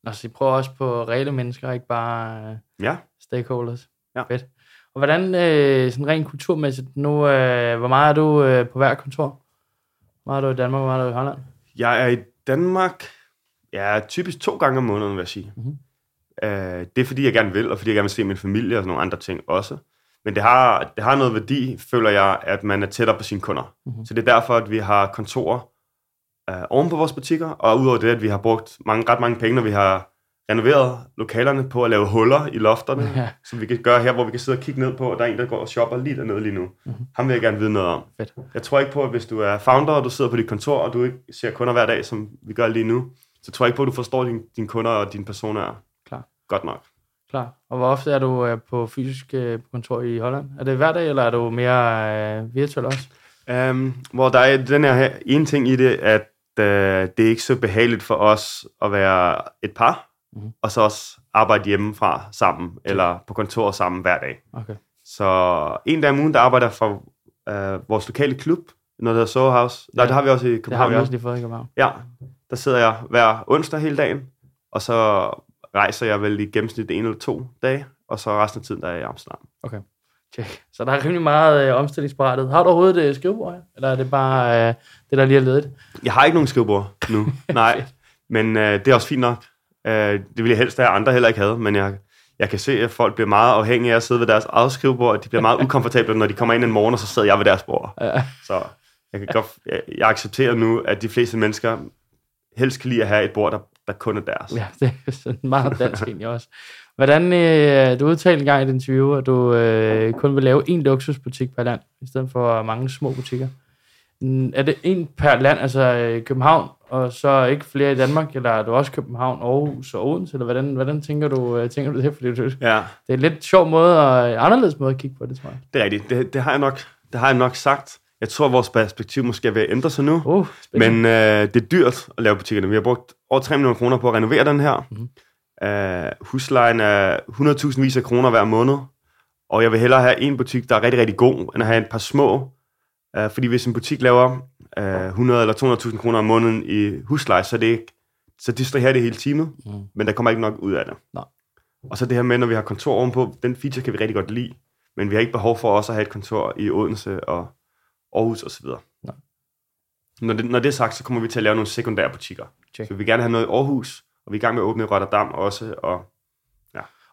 Og så I prøver også på reelle mennesker, ikke bare øh, Ja, stakeholders. Ja. Fedt. Og hvordan, øh, sådan rent kulturmæssigt, nu, øh, hvor meget er du øh, på hver kontor? Meget er du i Danmark, hvor meget er du i Holland? jeg er i Danmark, ja, typisk to gange om måneden, vil jeg sige. Mhm. Mm-hmm. Uh, det er, fordi jeg gerne vil, og fordi jeg gerne vil se min familie og sådan nogle andre ting også. Men det har, det har noget værdi, føler jeg, at man er tættere på sine kunder. Mhm. Mm-hmm. Så det er derfor, at vi har kontorer uh, oven på vores butikker, og udover det, at vi har brugt mange, ret mange penge, når vi har renoveret lokalerne på at lave huller i lofterne, Ja. som vi kan gøre her, hvor vi kan sidde og kigge ned på, og der er en, der går og shopper lige dernede lige nu. Mm-hmm. Ham vil jeg gerne vide noget om. Fedt. Jeg tror ikke på, at hvis du er founder, og du sidder på dit kontor, og du ikke ser kunder hver dag, som vi gør lige nu, så tror jeg ikke på, at du forstår din, dine kunder og dine personer Klar. godt nok. Klar. Og hvor ofte er du øh, på fysisk øh, kontor i Holland? Er det hver dag, eller er du mere øh, virtuel også? Um, hvor der er den her ene ting i det, at uh, det er ikke så behageligt for os at være et par. Mm-hmm. og så også arbejde hjemmefra sammen, eller på kontor sammen hver dag. Okay. Så en dag om ugen, der arbejder for uh, vores lokale klub, noget der hedder Soho House. Ja. Nej, Ja. det har vi også i Det har København. vi også lige fået i København. Ja, der sidder jeg hver onsdag hele dagen, og så rejser jeg vel i gennemsnit en eller to dage, og så resten af tiden der er jeg i Amsterdam. Check. Så der er rimelig meget øh, omstillingsparathed. Har du overhovedet et skrivebord her? Eller er det bare øh, det, der lige er ledigt? Jeg har ikke nogen skrivebord nu, [LAUGHS] nej, men øh, det er også fint nok. Øh, det ville jeg helst have, andre heller ikke havde, men jeg, jeg kan se, at folk bliver meget afhængige af at sidde ved deres eget skrivebord, og de bliver meget [LAUGHS] ukomfortable, når de kommer ind en morgen, og så sidder jeg ved deres bord. Ja. Så jeg, kan godt, jeg, jeg accepterer nu, at de fleste mennesker helst kan lide at have et bord, der, der kun er deres. Ja, det er sådan meget dansk [LAUGHS] egentlig også. Hvordan, øh, du udtalte en gang i et interview, at du øh, kun vil lave en luksusbutik per land, i stedet for mange små butikker. Mm, Er det en per land, altså øh, København, og så ikke flere i Danmark, eller er du også København, Aarhus og Odense, eller hvordan, hvordan tænker du, øh, tænker du det? [LAUGHS] Fordi det, Ja, det er en lidt sjov måde, og anderledes måde at kigge på det, tror jeg. det er rigtigt. Det, det, har jeg nok, det har jeg nok sagt. Jeg tror, vores perspektiv måske er ved at ændre sig nu. Uh, spændende. Men øh, det er dyrt at lave butikkerne. Vi har brugt over 3 millioner kroner på at renovere den her. Mhm. Mm-hmm. Øh, huslejen er 100.000 vis af kroner hver måned. Og jeg vil hellere have en butik, der er rigtig, rigtig god, end at have et par små. Øh, fordi hvis en butik laver øh, 100 eller 200.000 kroner om måneden i husleje, så er det ikke så distraherer det hele teamet, Mm. men der kommer ikke nok ud af det. Nej. Og så det her med, når vi har kontor ovenpå, den feature kan vi rigtig godt lide, men vi har ikke behov for også at have et kontor i Odense og Aarhus osv. Nej. Når det, når det er sagt, så kommer vi til at lave nogle sekundære butikker. Check. Så vi vil gerne have noget i Aarhus, og vi er i gang med at åbne i Rotterdam også. Og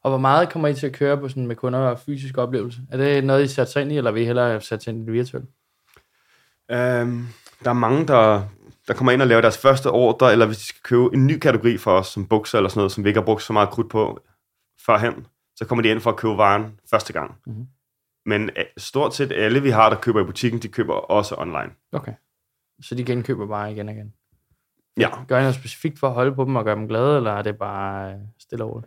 Og hvor meget kommer I til at køre på sådan med kunder og fysisk oplevelse? Er det noget, I sætter ind i, eller vil I hellere sætte ind i det virtuelle? øhm, der er mange, der, der kommer ind og laver deres første ordre, eller hvis de skal købe en ny kategori for os, som bukser eller sådan noget, som vi ikke har brugt så meget krudt på førhen, så kommer de ind for at købe varen første gang. Mhm. Mm-hmm. Men øh, stort set alle, vi har, der køber i butikken, de køber også online. Okay. Så de genkøber bare igen og igen? Ja. Gør I noget specifikt for at holde på dem og gøre dem glade, eller er det bare øh, stille over?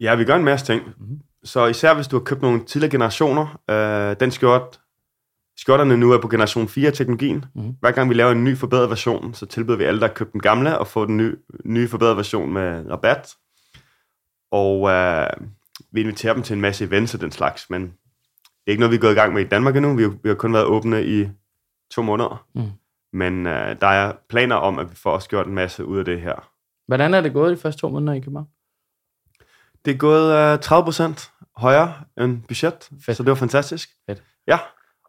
Ja, vi gør en masse ting. Mhm. Mm-hmm. Så især hvis du har købt nogle tidligere generationer, øh, den skjort, skjorterne nu er på generation 4 af teknologien. Mm-hmm. Hver gang vi laver en ny forbedret version, så tilbyder vi alle, der har købt den gamle, at få den nye, nye forbedrede version med rabat. Og øh, vi inviterer dem til en masse events og den slags, men det er ikke noget, vi er gået i gang med i Danmark endnu. Vi har, vi har kun været åbne i to måneder. Mm. Men øh, der er planer om, at vi får også gjort en masse ud af det her. Hvordan er det gået de første to måneder i København? Det er gået øh, 30% højere end budget, Fedt. så det var fantastisk. Fedt. Ja,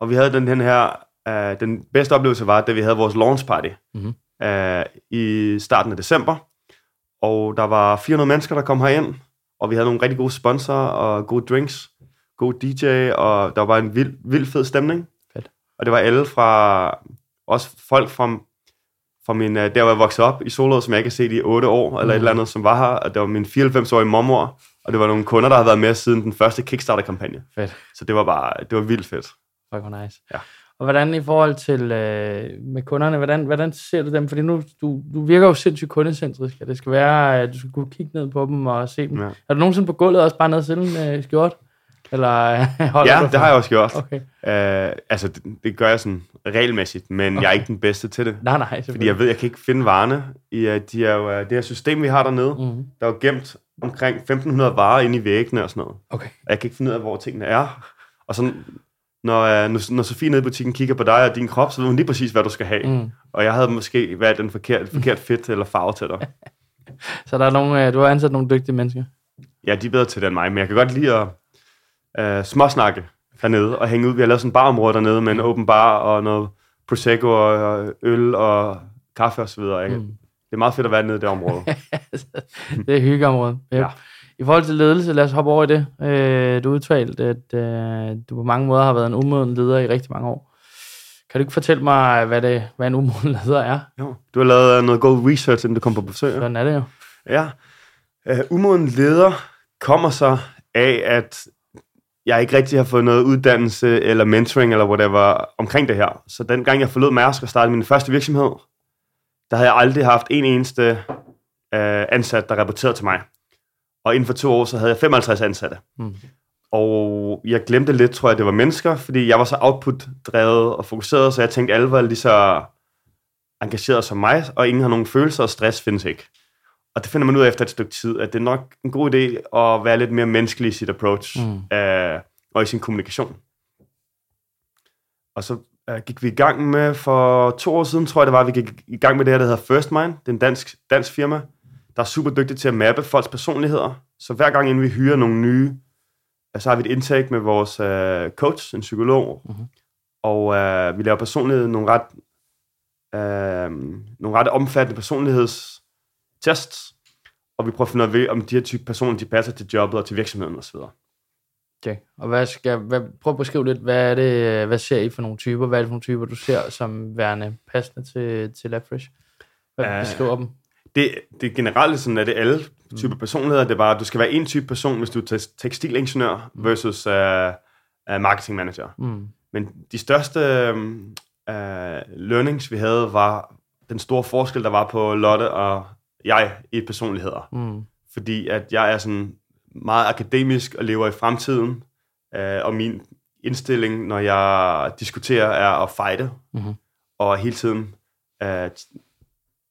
og vi havde den, den her, øh, den bedste oplevelse var, da vi havde vores launch party Mhm. øh, i starten af december, og der var 400 mennesker, der kom herind, og vi havde nogle rigtig gode sponsorer og gode drinks, god DJ, og der var en vild, vild fed stemning. Fedt. Og det var alle fra, også folk fra, fra min, øh, der hvor jeg voksede op i Solrød, som jeg ikke har set i 8 år, eller et Mhm. eller andet, som var her, og det var min 94-årige mormor, og det var nogle kunder, der havde været med siden den første Kickstarter-kampagne. Fedt. Så det var bare, det var vildt fedt. Fuck, hvor nice. Ja. Og hvordan i forhold til øh, med kunderne, hvordan, hvordan ser du dem? Fordi nu, du, du virker jo sindssygt kundecentrisk, at det skal være, at du skal kunne kigge ned på dem og se dem. Ja. Er du nogensinde på gulvet også bare ned og en øh, skjort? Eller [LAUGHS] holder Ja, du det har jeg også gjort. Okay. Uh, altså, det, det gør jeg sådan regelmæssigt, men okay. jeg er ikke den bedste til det. Nej, nej, Fordi jeg ved, jeg kan ikke finde varerne. I, uh, de er jo, uh, det her system, vi har dernede, mm. Mm-hmm. der er jo gemt omkring 1500 varer inde i væggene og sådan noget. Okay. Og jeg kan ikke finde ud af, hvor tingene er. Og sådan, når, uh, når, når Sofie nede i butikken kigger på dig og din krop, så ved hun lige præcis, hvad du skal have. Mm. Og jeg havde måske valgt en forkert, forkert fit eller farve til dig. [LAUGHS] Så der er nogle, øh, du har ansat nogle dygtige mennesker. Ja, de er bedre til det end mig, men jeg kan godt lide at uh, småsnakke dernede og hænge ud. Vi har lavet sådan en barområde dernede med en åben bar og noget prosecco og øl og kaffe og så videre. Ikke? Mm. Det er meget fedt at være nede i det område. [LAUGHS] det er hyggeområdet. Yep. Ja. I forhold til ledelse, lad os hoppe over i det. Øh, du udtalte, at øh, du på mange måder har været en umoden leder i rigtig mange år. Kan du ikke fortælle mig, hvad, det, hvad en umoden [LAUGHS] leder er? jo. Du har lavet øh, noget god research, inden du kom på besøg. Sådan er det jo. Ja. Uh, umoden leder kommer så af, at jeg ikke rigtig har fået noget uddannelse eller mentoring eller whatever omkring det her. Så den gang jeg forlod Mærsk og startede min første virksomhed, der havde jeg aldrig haft en eneste uh, ansat, der rapporterede til mig. Og inden for to år, så havde jeg 55 ansatte. Mm. Og jeg glemte lidt, tror jeg, det var mennesker, fordi jeg var så output-drevet og fokuseret, så jeg tænkte, alle var lige så engageret som mig, og ingen har nogen følelser, og stress findes ikke. Og det finder man ud af efter et stykke tid, at det er nok en god idé at være lidt mere menneskelig i sit approach mm. øh, og i sin kommunikation. Og så øh, gik vi i gang med, for to år siden tror jeg det var, vi gik i gang med det her, der hedder First Mind. Det er en dansk, dansk firma, der er super dygtig til at mappe folks personligheder. Så hver gang, inden vi hyrer nogle nye, så har vi et intake med vores øh, coach, en psykolog, mm-hmm. og øh, vi laver personlighed, nogle ret, øh, nogle ret omfattende personlighedstests, og vi prøver at finde ud af, om de her type personer, de passer til jobbet og til virksomheden osv. Okay. Og hvad skal, hvad, prøv at beskrive lidt, hvad er det, hvad ser I for nogle typer? Hvad er det for nogle typer, du ser som værende passende til, til LabFresh? Hvad uh, beskriver dem? Det, det generelt sådan, at det alle typer mm. personligheder. Det er bare, du skal være en type person, hvis du er tekstilingeniør mm. versus uh, uh, marketing manager. Mm. Men de største uh, learnings, vi havde, var den store forskel, der var på Lotte og jeg i personligheder. Mm. Fordi at jeg er sådan meget akademisk og lever i fremtiden, uh, og min indstilling, når jeg diskuterer, er at fighte, mm-hmm. og hele tiden uh,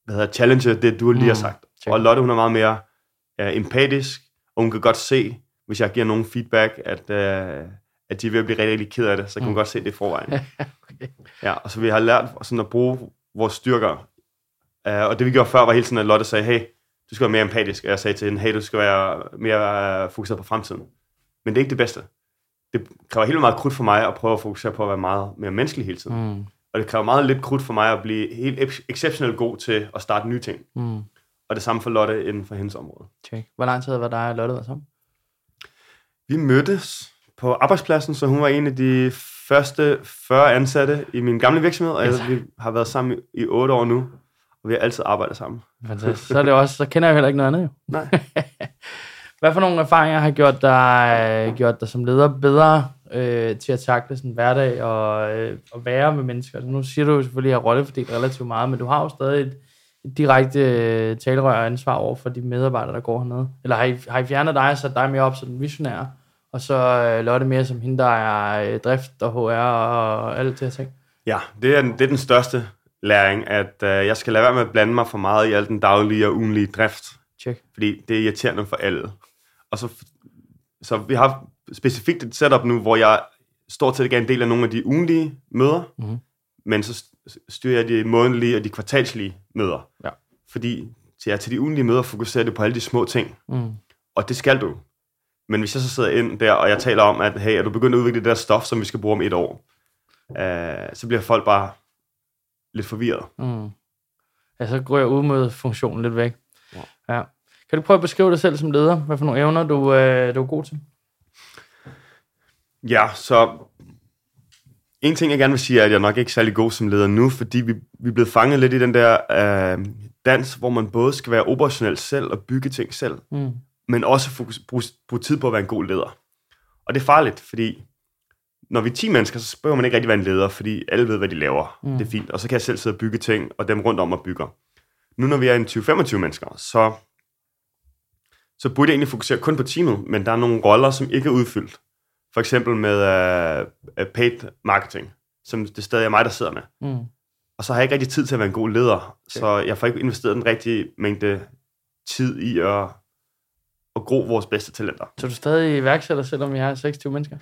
hvad hedder, challenge det, du lige mm. har sagt. Check. Og Lotte, hun er meget mere uh, empatisk, og hun kan godt se, hvis jeg giver nogen feedback, at, uh, at de er ved at blive rigtig, rigtig ked af det, så kan mm. hun godt se det i forvejen. [LAUGHS] okay. Ja, og så vi har lært sådan at bruge vores styrker. Uh, og det vi gjorde før var hele tiden, at Lotte sagde, hey, du skal være mere empatisk. Og jeg sagde til hende, hey, du skal være mere uh, fokuseret på fremtiden. Men det er ikke det bedste. Det kræver helt meget krudt for mig at prøve at fokusere på at være meget mere menneskelig hele tiden. Mm. Og det kræver meget lidt krudt for mig at blive helt exceptionelt god til at starte nye ting. Mm. Og det samme for Lotte inden for hendes område. Okay. Hvor lang tid var dig og Lotte der sammen? Vi mødtes på arbejdspladsen, så hun var en af de første 40 ansatte i min gamle virksomhed, og vi har været sammen i 8 år nu, og vi har altid arbejdet sammen. Fantastisk. Så, er det også, så kender jeg heller ikke noget andet jo. Nej. [LAUGHS] Hvad for nogle erfaringer har gjort dig, gjort dig som leder bedre øh, til at takle sådan hverdag og, øh, og være med mennesker? Altså, nu siger du jo selvfølgelig, at jeg har rollefordelt relativt meget, men du har jo stadig et, direkte øh, talerør og ansvar over for de medarbejdere, der går hernede? Eller har I, har I fjernet dig og sat dig mere op som den visionær, og så øh, Lotte mere som hende, der er øh, drift og HR og alt det her ting? Ja, det er, det er den største læring, at øh, jeg skal lade være med at blande mig for meget i al den daglige og ugenlige drift. Check. Fordi det er irriterende for alle. Og så, så vi har specifikt et setup nu, hvor jeg stort set ikke er en del af nogle af de ugenlige møder, mm-hmm. men så styrer jeg de månedlige og de kvartalslige møder. Ja. Fordi til, ja, til de ugenlige møder fokuserer du på alle de små ting. Mm. Og det skal du. Men hvis jeg så sidder ind der, og jeg taler om, at hey, er du begyndt at udvikle det der stof, som vi skal bruge om et år, øh, så bliver folk bare lidt forvirret. Mm. Ja, så går jeg ud med funktionen lidt væk. Ja. ja. Kan du prøve at beskrive dig selv som leder? Hvad for nogle evner, du, øh, du er god til? Ja, så en ting, jeg gerne vil sige, er, at jeg nok ikke er særlig god som leder nu, fordi vi, vi er blevet fanget lidt i den der øh, dans, hvor man både skal være operationel selv og bygge ting selv, mm. men også fokus, bruge, bruge tid på at være en god leder. Og det er farligt, fordi når vi er 10 mennesker, så spørger man ikke rigtig være en leder, fordi alle ved, hvad de laver. Mm. Det er fint. Og så kan jeg selv sidde og bygge ting, og dem rundt om og bygger. Nu når vi er en 20-25 mennesker, så, så burde jeg egentlig fokusere kun på teamet, men der er nogle roller, som ikke er udfyldt. For eksempel med uh, paid marketing, som det stadig er mig, der sidder med. Mm. Og så har jeg ikke rigtig tid til at være en god leder, okay. så jeg får ikke investeret den rigtige mængde tid i at, at gro vores bedste talenter. Så du er stadig iværksætter, selvom vi har 26 mennesker?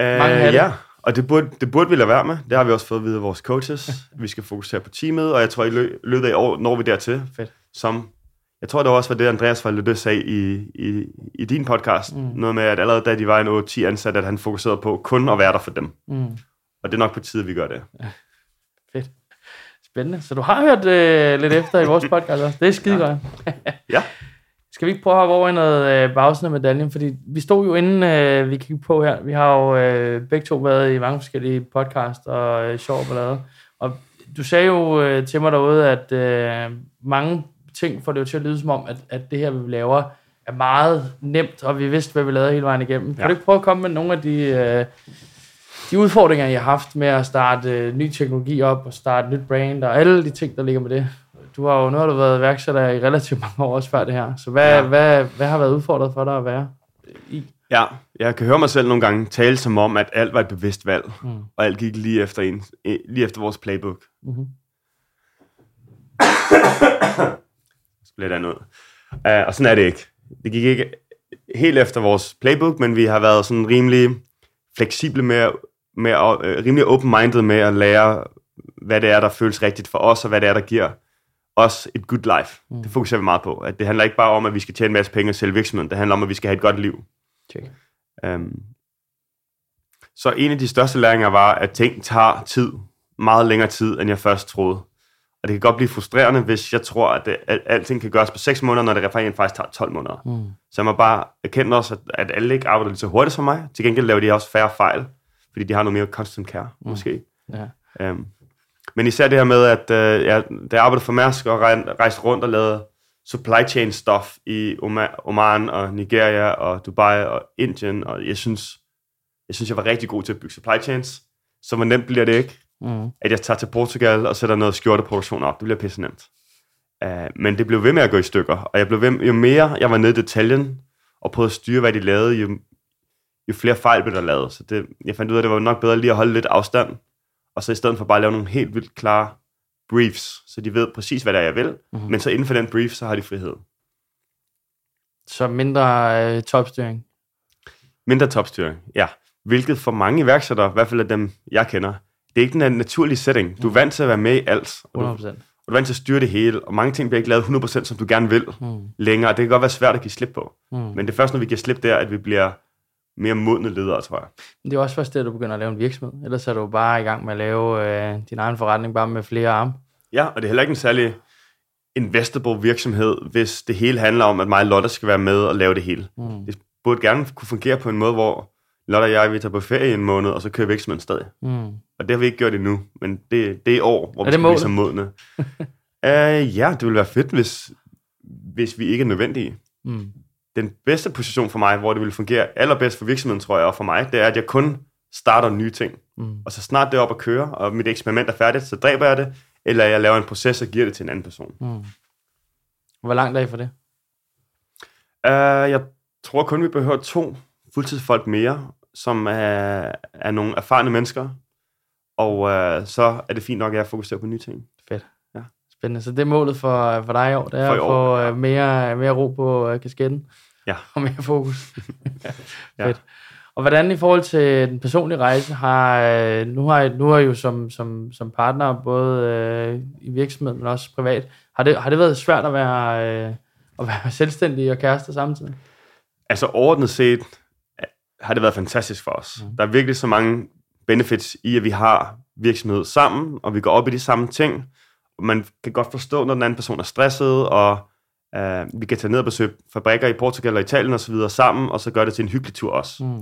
Uh, ja, og det burde, det burde vi lade være med. Det har vi også fået at vide af vores coaches. [LAUGHS] vi skal fokusere på teamet, og jeg tror, i løbet af år når vi dertil, Fedt. som jeg tror, det var også var det, Andreas Valde sagde i, i, i din podcast. Mm. Noget med, at allerede da de var en 8-10 ansatte, at han fokuserede på kun at være der for dem. Mm. Og det er nok på tide, vi gør det. Ja. Fedt. Spændende. Så du har hørt øh, lidt efter i vores podcast også. Det er skide ja. godt. ja. [LAUGHS] Skal vi ikke prøve at hoppe over i noget øh, bagsiden af medaljen? Fordi vi stod jo inden øh, vi kiggede på her. Vi har jo øh, begge to været i mange forskellige podcast og øh, sjov ballade. Og du sagde jo øh, til mig derude, at øh, mange ting får det jo til at lyde som om, at, at det her, vi laver, er meget nemt, og vi vidste, hvad vi lavede hele vejen igennem. Kan Ja. du ikke prøve at komme med nogle af de, øh, de udfordringer, I har haft med at starte øh, ny teknologi op, og starte nyt brand, og alle de ting, der ligger med det? Du har jo nu har du været iværksætter i relativt mange år også før det her. Så hvad, Ja. hvad, hvad har været udfordret for dig at være i? Ja, jeg kan høre mig selv nogle gange tale som om, at alt var et bevidst valg, Mm. og alt gik lige efter, en, eh, lige efter vores playbook. Mhm. [COUGHS] Så bliver det noget. Uh, og sådan er det ikke. Det gik ikke helt efter vores playbook, men vi har været sådan rimelig fleksible med, med uh, rimelig open-minded med at lære, hvad det er, der føles rigtigt for os, og hvad det er, der giver os et good life. Mm. Det fokuserer vi meget på. At det handler ikke bare om, at vi skal tjene en masse penge og sælge virksomheden. Det handler om, at vi skal have et godt liv. Check. Um, så en af de største læringer var, at ting tager tid. Meget længere tid, end jeg først troede. Og det kan godt blive frustrerende, hvis jeg tror, at, det, at alting kan gøres på 6 måneder, når det rent faktisk tager 12 måneder. Mm. Så jeg må bare erkende også, at, at alle ikke arbejder lige så hurtigt som mig. Til gengæld laver de også færre fejl, fordi de har noget mere constant care, mm. måske. Ja. Um, men især det her med, at uh, jeg, da jeg arbejdede for Mærsk og rej- rejste rundt og lavede supply chain stuff i Oma- Oman og Nigeria og Dubai og Indien, og jeg synes, jeg synes, jeg var rigtig god til at bygge supply chains. Så hvor nemt bliver det ikke, Mm. at jeg tager til Portugal og sætter noget skjorteproduktion op. Det bliver pisse nemt. Uh, men det blev ved med at gå i stykker, og jeg blev ved, jo mere jeg var nede i detaljen og prøvede at styre, hvad de lavede, jo, jo flere fejl blev der lavet. Så det, jeg fandt ud af, at det var nok bedre lige at holde lidt afstand, og så i stedet for bare at lave nogle helt vildt klare briefs, så de ved præcis, hvad det er, jeg vil, mm-hmm. men så inden for den brief, så har de frihed. Så mindre øh, topstyring. Mindre topstyring, ja. Hvilket for mange iværksættere, i hvert fald af dem, jeg kender, det er ikke den naturlige setting. Du er vant til at være med i alt, og du, og 100%. du er vant til at styre det hele, og mange ting bliver ikke lavet 100% som du gerne vil Mm. længere. Det kan godt være svært at give slip på. Mm. Men det er først, når vi giver slip der, at vi bliver mere modne ledere, tror jeg. Det er også først at du begynder at lave en virksomhed. Ellers er du bare i gang med at lave øh, din egen forretning, bare med flere arme. Ja, og det er heller ikke en særlig investable virksomhed, hvis det hele handler om, at mig og Lotte skal være med og lave det hele. Mm. Det burde gerne kunne fungere på en måde, hvor Lotte og jeg, vi tager på ferie en måned, og så kører virksomheden stadig. Mm. Og det har vi ikke gjort endnu, men det, det er år, hvor Er vi skal blive så modne. uh, ja, det ville være fedt, hvis, hvis vi ikke er nødvendige. Mm. Den bedste position for mig, hvor det ville fungere allerbedst for virksomheden, tror jeg, og for mig, det er, at jeg kun starter nye ting. Mm. Og så snart det er op at køre, og mit eksperiment er færdigt, så dræber jeg det, eller jeg laver en proces og giver det til en anden person. Mm. Hvor langt er I for det? Uh, jeg tror kun, vi behøver to fuldtidsfolk mere, som er, er nogle erfarne mennesker. Og uh, så er det fint nok, at jeg fokuserer på nye ting. Fedt. Ja. Spændende. Så det er målet for, for dig i år, det er For at få ja. øh, mere, mere ro på øh, kasketten. Ja. [LAUGHS] Og mere fokus. [LAUGHS] Ja. Fedt. Og hvordan i forhold til den personlige rejse, har, øh, nu har I, nu har I jo som, som, som partner, både øh, i virksomheden, men også privat, har det, har det været svært at være, øh, at være [LAUGHS] selvstændig og kærester samtidig? Altså overordnet set øh, har det været fantastisk for os. Mm. Der er virkelig så mange benefits i, at vi har virksomhed sammen, og vi går op i de samme ting. Man kan godt forstå, når den anden person er stresset, og øh, vi kan tage ned og besøge fabrikker i Portugal og Italien osv. sammen, og så gøre det til en hyggelig tur også. Mm.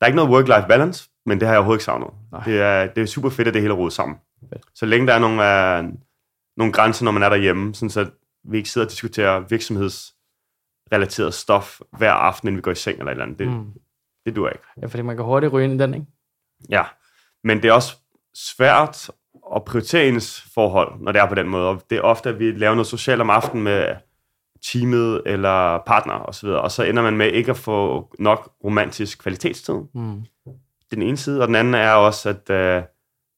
Der er ikke noget work-life balance, men det har jeg overhovedet ikke savnet. Nej. Det er, det er super fedt, at det hele rodet sammen. Fedt. Så længe der er nogle, øh, nogle grænser, når man er derhjemme, sådan så vi ikke sidder og diskuterer virksomhedsrelateret stof hver aften, inden vi går i seng eller et eller andet. Det, mm. Det duer ikke. Ja, fordi man kan hurtigt ryge ind i den, ikke? Ja, men det er også svært at prioritere ens forhold, når det er på den måde. Og det er ofte, at vi laver noget socialt om aftenen med teamet eller partner osv., og så ender man med ikke at få nok romantisk kvalitetstid. Mm. Den ene side, og den anden er også, at øh,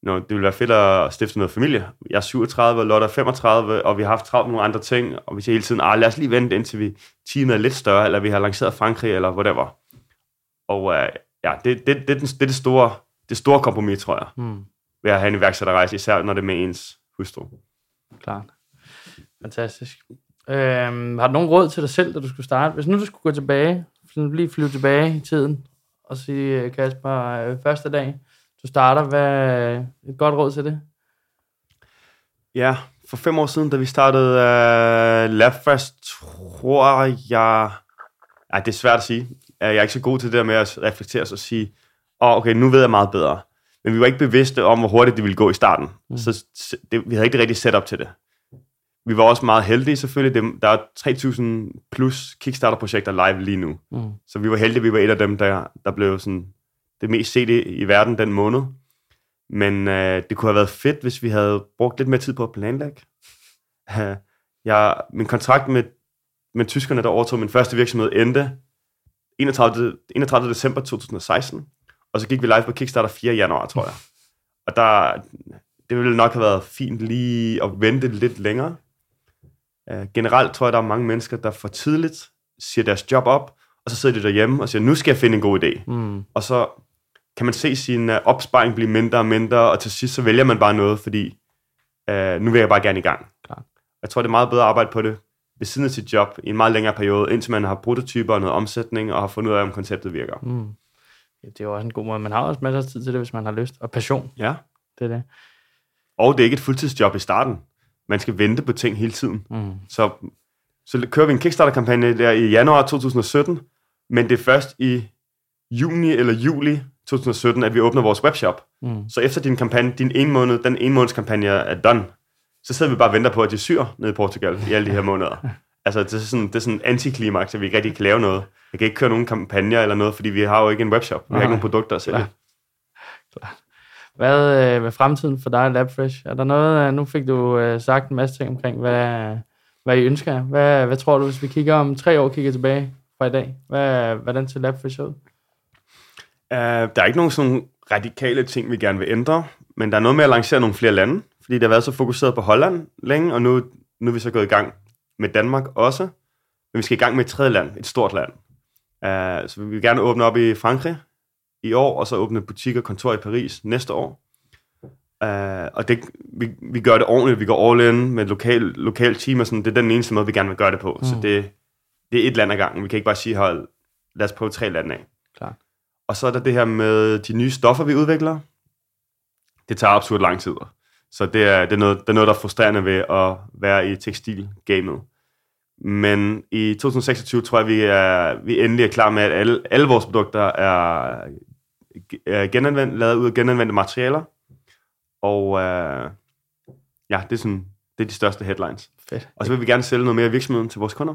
nå, det vil være fedt at stifte noget familie. Jeg er 37, og Lotte er 35, og vi har haft travlt med nogle andre ting, og vi siger hele tiden, ah, lad os lige vente, indtil vi, teamet er lidt større, eller vi har lanceret Frankrig, eller whatever. Og øh, ja, det, det, det, det, det er det store, det store kompromis, tror jeg, Mm. ved at have en iværksætterrejse, især når det er med ens hustru. Klart. Fantastisk. Øhm, har du nogen råd til dig selv, da du skulle starte? Hvis nu du skulle gå tilbage, lige flyve tilbage i tiden, og sige, øh, Kasper, øh, første dag, du starter, hvad et godt råd til det? Ja, for fem år siden, da vi startede uh, LabFast, tror jeg... Ej, det er svært at sige. Jeg er ikke så god til det der med at reflektere og sige, åh, oh, okay, nu ved jeg meget bedre. Men vi var ikke bevidste om, hvor hurtigt det ville gå i starten. Mm. Så det, vi havde ikke det rigtige setup til det. vi var også meget heldige selvfølgelig. Det, der er 3.000 plus Kickstarter-projekter live lige nu. Mm. Så vi var heldige, vi var et af dem, der, der blev sådan det mest set i, verden den måned. Men øh, det kunne have været fedt, hvis vi havde brugt lidt mere tid på at planlægge. [LAUGHS] Øh, jeg, min kontrakt med, med tyskerne, der overtog min første virksomhed, endte 31. 31. december 2016. Og så gik vi live på Kickstarter 4. januar, tror jeg. Og der, det ville nok have været fint lige at vente lidt længere. Uh, generelt tror jeg, der er mange mennesker, der for tidligt siger deres job op, og så sidder de derhjemme og siger, nu skal jeg finde en god idé. Mm. Og så kan man se sin uh, opsparing blive mindre og mindre, og til sidst så vælger man bare noget, fordi uh, nu vil jeg bare gerne i gang. Klart. Jeg tror, det er meget bedre at arbejde på det ved siden af sit job i en meget længere periode, indtil man har prototyper og noget omsætning, og har fundet ud af, om konceptet virker. Mm. Ja, det er jo også en god måde. Man har også masser af tid til det, hvis man har lyst. Og passion, Ja. det er det. Og det er ikke et fuldtidsjob i starten. Man skal vente på ting hele tiden. Mm. Så, så kører vi en Kickstarter-kampagne der i januar 2017, men det er først i juni eller juli 2017, at vi åbner vores webshop. Mm. Så efter din kampagne, din en måned, den ene måneds kampagne er done, så sidder vi bare og venter på, at de syr nede i Portugal i alle de her måneder. [LAUGHS] Altså, det er sådan, det er sådan en antiklimaks, at vi ikke rigtig kan lave noget. Jeg kan ikke køre nogen kampagner eller noget, fordi vi har jo ikke en webshop. Vi har ikke nogen produkter at sælge. Klar. Hvad øh, er fremtiden for dig, LabFresh? Er der noget, øh, nu fik du øh, sagt en masse ting omkring, hvad, hvad I ønsker. Hvad, hvad tror du, hvis vi kigger om tre år, kigger tilbage fra i dag? Hvad, hvordan ser LabFresh ud? Uh, der er ikke nogen sådan radikale ting, vi gerne vil ændre, men der er noget med at lancere nogle flere lande, fordi det har været så fokuseret på Holland længe, og nu, nu er vi så gået i gang med Danmark også, men vi skal i gang med et tredje land, et stort land. Uh, så vi vil gerne åbne op i Frankrig i år, og så åbne butik og kontor i Paris næste år. Uh, og det, vi, vi gør det ordentligt, vi går all in med et lokal, lokal team, og sådan, det er den eneste måde, vi gerne vil gøre det på. Mm. Så det, det er et land ad gangen. Vi kan ikke bare sige, hold, lad os prøve tre lande af. Klart. Og så er der det her med de nye stoffer, vi udvikler. Det tager absurd lang tid. Så det er, det er, noget, det er noget, der er frustrerende ved at være i tekstilgamet. Men i 2026 tror jeg, vi er, vi endelig er klar med, at alle, alle vores produkter er, er genanvendt, lavet ud af genanvendte materialer. Og øh, ja, det er, sådan, det er de største headlines. Fedt. Og så vil vi gerne sælge noget mere i virksomheden til vores kunder.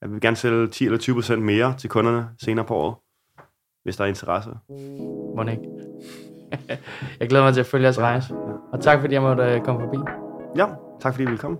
Jeg vil gerne sælge 10 eller 20 procent mere til kunderne senere på året, hvis der er interesse. Må ikke. [LAUGHS] jeg glæder mig til at følge jeres rejse. Og tak fordi jeg måtte øh, komme forbi. Ja, tak fordi I ville komme.